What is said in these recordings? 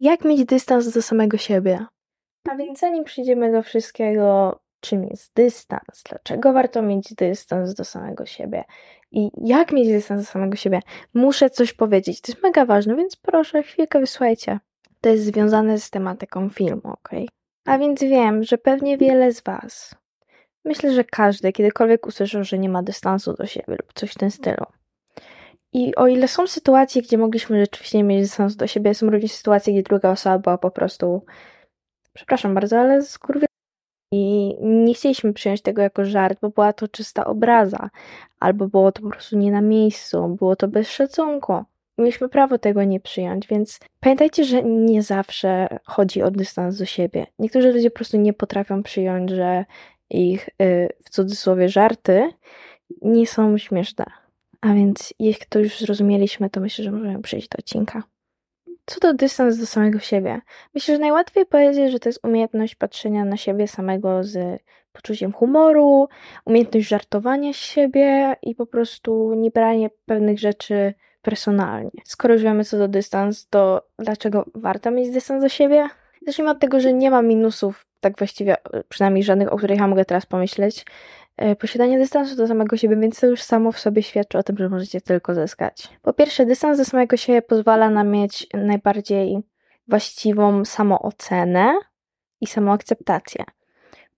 Jak mieć dystans do samego siebie? A więc zanim przyjdziemy do wszystkiego, czym jest dystans, dlaczego warto mieć dystans do samego siebie i jak mieć dystans do samego siebie, muszę coś powiedzieć. To jest mega ważne, więc proszę, chwilkę wysłuchajcie. To jest związane z tematyką filmu, ok? A więc wiem, że pewnie wiele z Was, myślę, że każdy kiedykolwiek usłyszał, że nie ma dystansu do siebie lub coś w tym stylu. I o ile są sytuacje, gdzie mogliśmy rzeczywiście mieć dystans do siebie, są również sytuacje, gdzie druga osoba była po prostu, przepraszam bardzo, ale skurwy i nie chcieliśmy przyjąć tego jako żart, bo była to czysta obraza, albo było to po prostu nie na miejscu, było to bez szacunku. Mieliśmy prawo tego nie przyjąć, więc pamiętajcie, że nie zawsze chodzi o dystans do siebie. Niektórzy ludzie po prostu nie potrafią przyjąć, że ich y, w cudzysłowie żarty nie są śmieszne. A więc jeśli to już zrozumieliśmy, to myślę, że możemy przejść do odcinka. Co to dystans do samego siebie? Myślę, że najłatwiej powiedzieć, że to jest umiejętność patrzenia na siebie samego z poczuciem humoru, umiejętność żartowania z siebie i po prostu nie branie pewnych rzeczy personalnie. Skoro już wiemy, co to dystans, to dlaczego warto mieć dystans do siebie? Zacznijmy od tego, że nie ma minusów, tak właściwie przynajmniej żadnych, o których ja mogę teraz pomyśleć, E, posiadanie dystansu do samego siebie, więc to już samo w sobie świadczy o tym, że możecie tylko zyskać. Po pierwsze, dystans do samego siebie pozwala nam mieć najbardziej właściwą samoocenę i samoakceptację,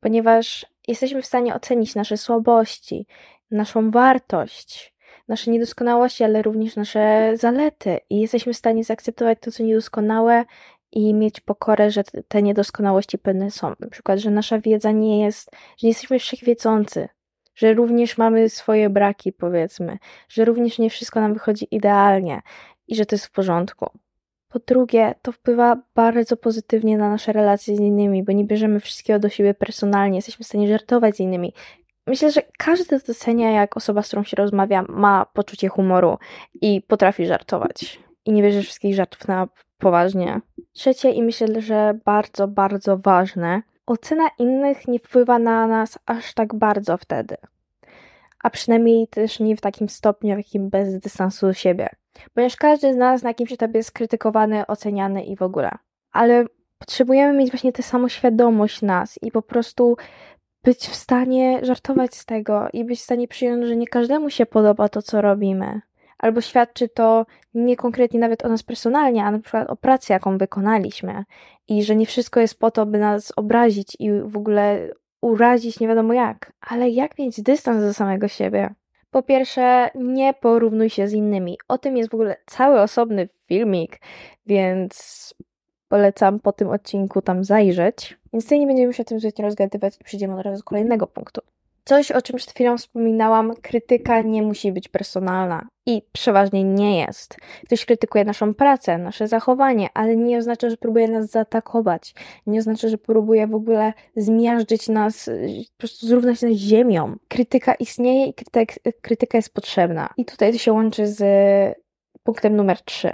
ponieważ jesteśmy w stanie ocenić nasze słabości, naszą wartość, nasze niedoskonałości, ale również nasze zalety i jesteśmy w stanie zaakceptować to, co niedoskonałe i mieć pokorę, że te niedoskonałości pewne są. Na przykład, że nasza wiedza nie jest, że nie jesteśmy wszechwiedzący, że również mamy swoje braki, powiedzmy, że również nie wszystko nam wychodzi idealnie i że to jest w porządku. Po drugie, to wpływa bardzo pozytywnie na nasze relacje z innymi, bo nie bierzemy wszystkiego do siebie personalnie, jesteśmy w stanie żartować z innymi. Myślę, że każdy docenia, jak osoba, z którą się rozmawia, ma poczucie humoru i potrafi żartować. I nie bierze wszystkich żartów na poważnie. Trzecie i myślę, że bardzo, bardzo ważne, ocena innych nie wpływa na nas aż tak bardzo wtedy. A przynajmniej też nie w takim stopniu, w jakim bez dystansu do siebie. Ponieważ każdy z nas na jakimś etapie jest krytykowany, oceniany i w ogóle. Ale potrzebujemy mieć właśnie tę samoświadomość nas i po prostu być w stanie żartować z tego i być w stanie przyjąć, że nie każdemu się podoba to, co robimy albo świadczy to nie konkretnie nawet o nas personalnie, a na przykład o pracy, jaką wykonaliśmy i że nie wszystko jest po to, by nas obrazić i w ogóle urazić nie wiadomo jak. Ale jak mieć dystans do samego siebie? Po pierwsze, nie porównuj się z innymi. O tym jest w ogóle cały osobny filmik, więc polecam po tym odcinku tam zajrzeć. Więc tutaj nie będziemy się o tym zbytnio rozgadywać i przejdziemy od razu do kolejnego punktu. Coś, o czym przed chwilą wspominałam, krytyka nie musi być personalna i przeważnie nie jest. Ktoś krytykuje naszą pracę, nasze zachowanie, ale nie oznacza, że próbuje nas zaatakować. Nie oznacza, że próbuje w ogóle zmiażdżyć nas, po prostu zrównać nas z ziemią. Krytyka istnieje i krytyka, jest potrzebna. I tutaj to się łączy z punktem numer 3.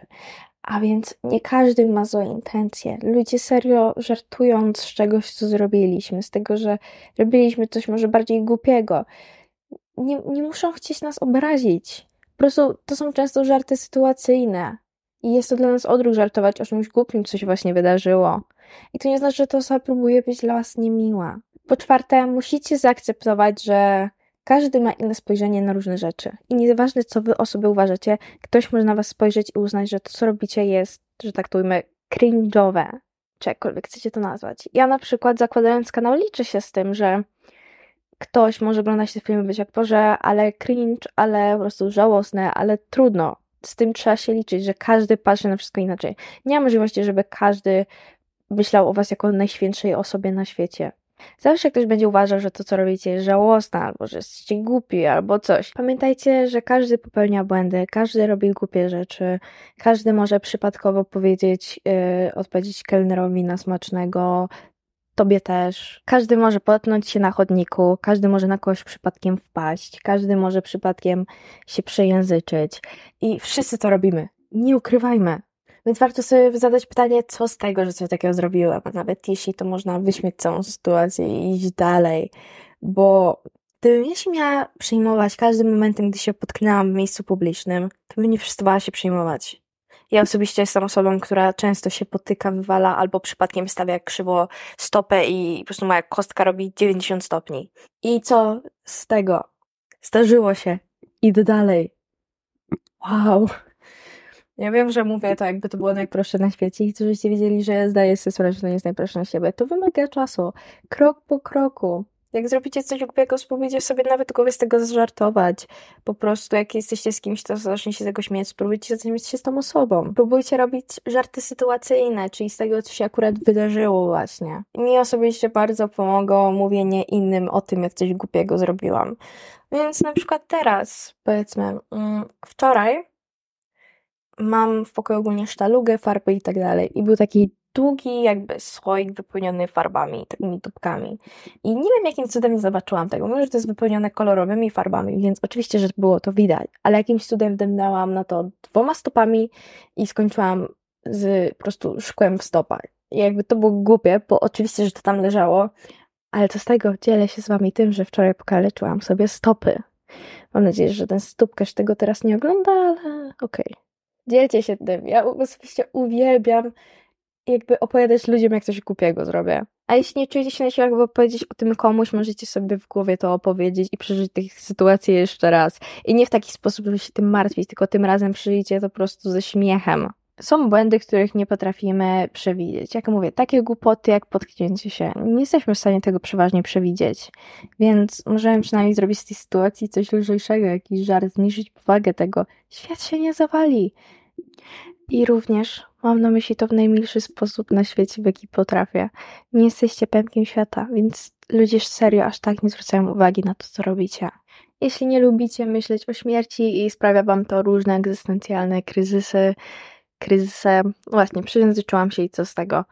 A więc nie każdy ma złe intencje. Ludzie serio żartują z czegoś, co zrobiliśmy, z tego, że robiliśmy coś może bardziej głupiego. Nie, nie muszą chcieć nas obrazić. Po prostu to są często żarty sytuacyjne. I jest to dla nas odruch żartować o czymś głupim, co się właśnie wydarzyło. I to nie znaczy, że to osoba próbuje być dla was niemiła. Po czwarte, musicie zaakceptować, że każdy ma inne spojrzenie na różne rzeczy. I nieważne, co wy o sobie uważacie, ktoś może na was spojrzeć i uznać, że to, co robicie, jest, że tak to ujmę, cringe'owe. Czy jakkolwiek chcecie to nazwać. Ja na przykład zakładając kanał liczę się z tym, że ktoś może oglądać te filmy być jak Boże, ale cringe, ale po prostu żałosne, ale trudno. Z tym trzeba się liczyć, że każdy patrzy na wszystko inaczej. Nie ma możliwości, żeby każdy myślał o was jako najświętszej osobie na świecie. Zawsze ktoś będzie uważał, że to, co robicie, jest żałosne, albo że jesteście głupi, albo coś. Pamiętajcie, że każdy popełnia błędy, każdy robi głupie rzeczy, każdy może przypadkowo powiedzieć, yy, odpowiedzieć kelnerowi na smacznego, tobie też. Każdy może potknąć się na chodniku, każdy może na kogoś przypadkiem wpaść, każdy może przypadkiem się przejęzyczyć. I wszyscy to robimy. Nie ukrywajmy. Więc warto sobie zadać pytanie, co z tego, że coś takiego zrobiłem, a nawet jeśli to można wyśmieć całą sytuację i iść dalej, bo gdybym ja się miała przejmować każdym momentem, gdy się potknęłam w miejscu publicznym, to bym nie przestawała się przejmować. Ja osobiście jestem osobą, która często się potyka, wywala albo przypadkiem stawia krzywo stopę i po prostu moja kostka robi 90 stopni. I co z tego? Zdarzyło się. Idę dalej. Wow. Ja wiem, że mówię to jakby to było najprostsze na świecie i żebyście wiedzieli, że zdaję sobie sprawę, że to nie jest najprostsze na siebie. To wymaga czasu. Krok po kroku. Jak zrobicie coś głupiego, spróbujcie sobie nawet głowie z tego zżartować. Po prostu, jak jesteście z kimś, to zacznijcie z tego śmiać, spróbujcie zacząć się z tą osobą. Próbujcie robić żarty sytuacyjne, czyli z tego, co się akurat wydarzyło właśnie. Mi osobiście bardzo pomogło mówienie innym o tym, jak coś głupiego zrobiłam. Więc na przykład teraz, powiedzmy, mm, wczoraj mam w pokoju ogólnie sztalugę, farby i tak dalej. I był taki długi jakby słoik wypełniony farbami, takimi tubkami. I nie wiem, jakim cudem nie zobaczyłam tego. Może to jest wypełnione kolorowymi farbami, więc oczywiście, że było to widać. Ale jakimś cudem wdemnęłam na to dwoma stopami i skończyłam z po prostu szkłem w stopach. I jakby to było głupie, bo oczywiście, że to tam leżało, ale co z tego, dzielę się z wami tym, że wczoraj pokaleczyłam sobie stopy. Mam nadzieję, że ten stópkarz tego teraz nie ogląda, ale okej. Okay. Dzielcie się tym. Ja osobiście uwielbiam jakby opowiadać ludziom, jak coś głupiego zrobię. A jeśli nie czujecie się na siłach, by opowiedzieć o tym komuś, możecie sobie w głowie to opowiedzieć i przeżyć tych sytuację jeszcze raz. I nie w taki sposób, żeby się tym martwić, tylko tym razem przeżyjcie to po prostu ze śmiechem. Są błędy, których nie potrafimy przewidzieć. Jak mówię, takie głupoty jak potknięcie się. Nie jesteśmy w stanie tego przeważnie przewidzieć. Więc możemy przynajmniej zrobić z tej sytuacji coś lżejszego, jakiś żart, zmniejszyć powagę tego. Świat się nie zawali. I również mam na myśli to w najmilszy sposób na świecie, w jaki potrafię. Nie jesteście pępkiem świata, więc ludzie serio aż tak nie zwracają uwagi na to, co robicie. Jeśli nie lubicie myśleć o śmierci i sprawia wam to różne egzystencjalne kryzysy, kryzysy, właśnie przyjęzyczyłam się i co z tego?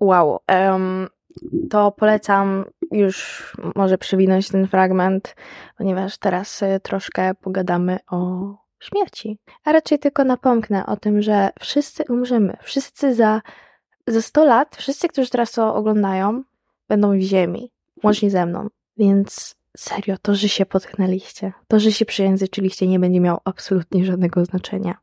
Wow. Um, to polecam już może przewinąć ten fragment, ponieważ teraz troszkę pogadamy o śmierci. A raczej tylko napomknę o tym, że wszyscy umrzemy. Wszyscy za, za 100 lat, wszyscy, którzy teraz to oglądają, będą w ziemi. Łącznie ze mną. Więc serio, to, że się potknęliście, to, że się przyjęzyczyliście, nie będzie miało absolutnie żadnego znaczenia.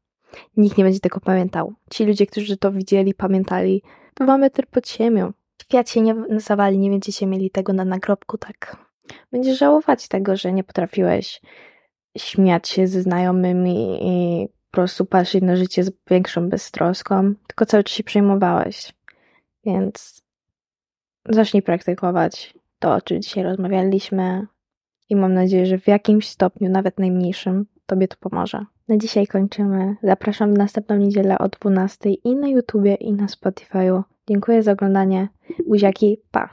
Nikt nie będzie tego pamiętał. Ci ludzie, którzy to widzieli, pamiętali, to mamy metr pod ziemią. Świat się nie zawali, nie będziecie mieli tego na nagrobku, tak. Będziesz żałować tego, że nie potrafiłeś śmiać się ze znajomymi i po prostu patrzeć na życie z większą beztroską, tylko cały czas się przejmowałeś. Więc zacznij praktykować to, o czym dzisiaj rozmawialiśmy i mam nadzieję, że w jakimś stopniu, nawet najmniejszym, Tobie to pomoże. Na dzisiaj kończymy. Zapraszam w następną niedzielę o 12 i na YouTubie, i na Spotify'u. Dziękuję za oglądanie. Buziaki, pa!